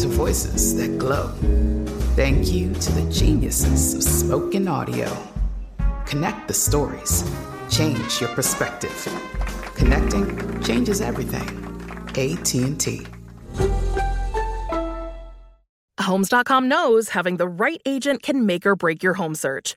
to voices that glow. Thank you to the geniuses of spoken audio. Connect the stories. Change your perspective. Connecting changes everything. AT&T. Homes.com knows having the right agent can make or break your home search.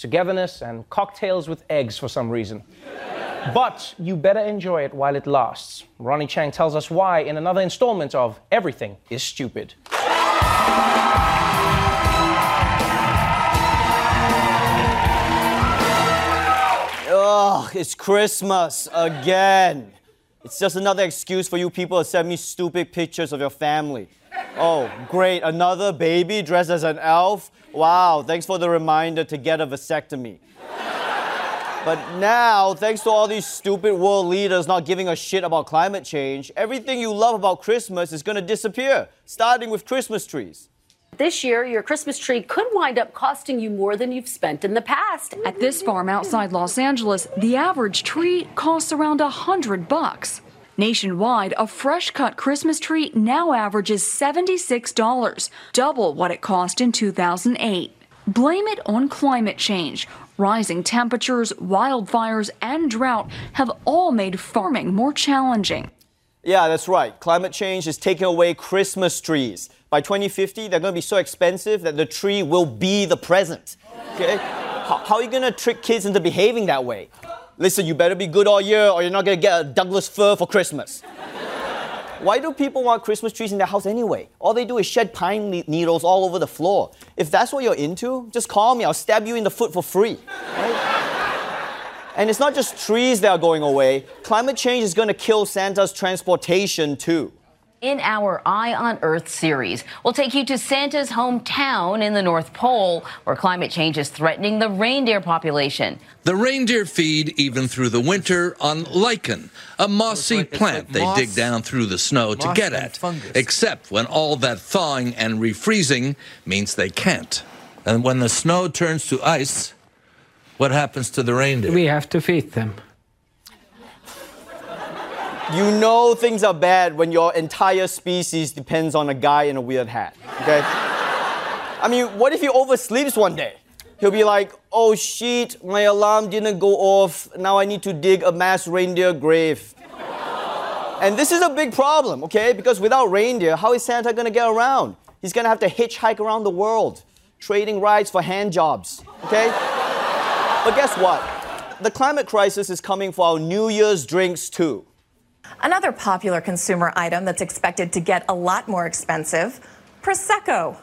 togetherness, and cocktails with eggs for some reason. But you better enjoy it while it lasts. Ronny Chieng tells us why in another installment of Everything is Stupid. Ugh, it's Christmas again. It's just another excuse for you people to send me stupid pictures of your family. Oh, great, another baby dressed as an elf? Wow, thanks for the reminder to get a vasectomy. But now, thanks to all these stupid world leaders not giving a shit about climate change, everything you love about Christmas is gonna disappear, starting with Christmas trees. This year, your Christmas tree could wind up costing you more than you've spent in the past. At this farm outside Los Angeles, the average tree costs around a hundred bucks. Nationwide, a fresh cut Christmas tree now averages $76, double what it cost in 2008. Blame it on climate change. Rising temperatures, wildfires, and drought have all made farming more challenging. Yeah, that's right. Climate change is taking away Christmas trees. By 2050, they're going to be so expensive that the tree will be the present. Okay? how, how are you going to trick kids into behaving that way? Listen, you better be good all year or you're not to get a Douglas fir for Christmas. Why do people want Christmas trees in their house anyway? All they do is shed pine ne- needles all over the floor. If that's what you're into, just call me. I'll stab you in the foot for free. Right? and it's not just trees that are going away. Climate change is to kill Santa's transportation too. In our Eye on Earth series, we'll take you to Santa's hometown in the North Pole, where climate change is threatening the reindeer population. The reindeer feed even through the winter on lichen, a mossy like- plant like they moss- dig down through the snow to get at. fungus. Except when all that thawing and refreezing means they can't. And when the snow turns to ice, what happens to the reindeer? We have to feed them. You know things are bad when your entire species depends on a guy in a weird hat, okay? I mean, what if he oversleeps one day? He'll be like, oh shit, my alarm didn't go off. Now I need to dig a mass reindeer grave. And this is a big problem, okay? Because without reindeer, how is Santa gonna get around? He's gonna have to hitchhike around the world, trading rides for hand jobs, okay? but guess what? The climate crisis is coming for our New Year's drinks too. Another popular consumer item that's expected to get a lot more expensive Prosecco.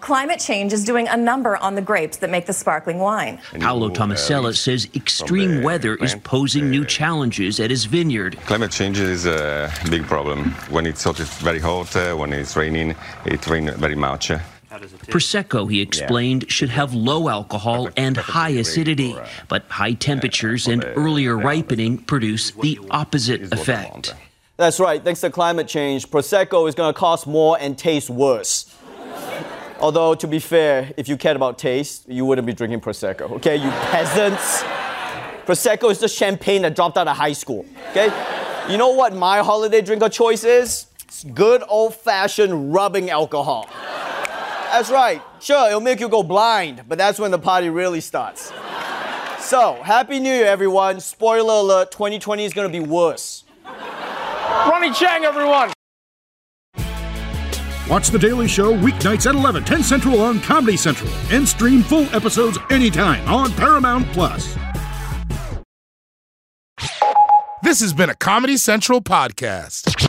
Climate change is doing a number on the grapes that make the sparkling wine. Paolo Tomasella says extreme weather is posing new challenges at his vineyard. Climate change is a big problem. When it's hot, it's very hot. Uh, when it's raining, it rains very much. Prosecco, he explained, should have low alcohol and high acidity, uh, but high temperatures and earlier ripening produce the opposite effect. That's right. Thanks to climate change, Prosecco is going to cost more and taste worse. Although, to be fair, if you cared about taste, you wouldn't be drinking Prosecco, okay? You peasants. Prosecco is just champagne that dropped out of high school, okay? You know what my holiday drink of choice is? It's good old fashioned rubbing alcohol. That's right. Sure, it'll make you go blind, but that's when the party really starts. So, Happy New Year, everyone. Spoiler alert 2020 is going to be worse. Ronny Chieng, everyone! Watch The Daily Show weeknights at 11, 10 Central on Comedy Central, and stream full episodes anytime on Paramount Plus. This has been a Comedy Central podcast.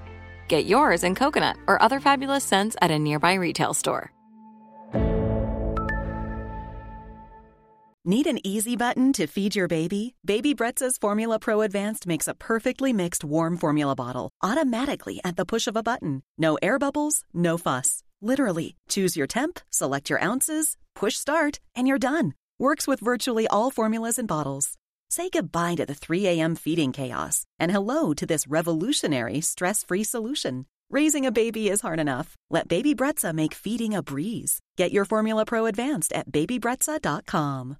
Get yours in coconut or other fabulous scents at a nearby retail store. Need an easy button to feed your baby? Baby Brezza's Formula Pro Advanced makes a perfectly mixed warm formula bottle automatically at the push of a button. No air bubbles, no fuss. Literally, choose your temp, select your ounces, push start, and you're done. Works with virtually all formulas and bottles. Say goodbye to the 3 a.m. feeding chaos and hello to this revolutionary stress free solution. Raising a baby is hard enough. Let Baby Brezza make feeding a breeze. Get your Formula Pro Advanced at babybrezza.com.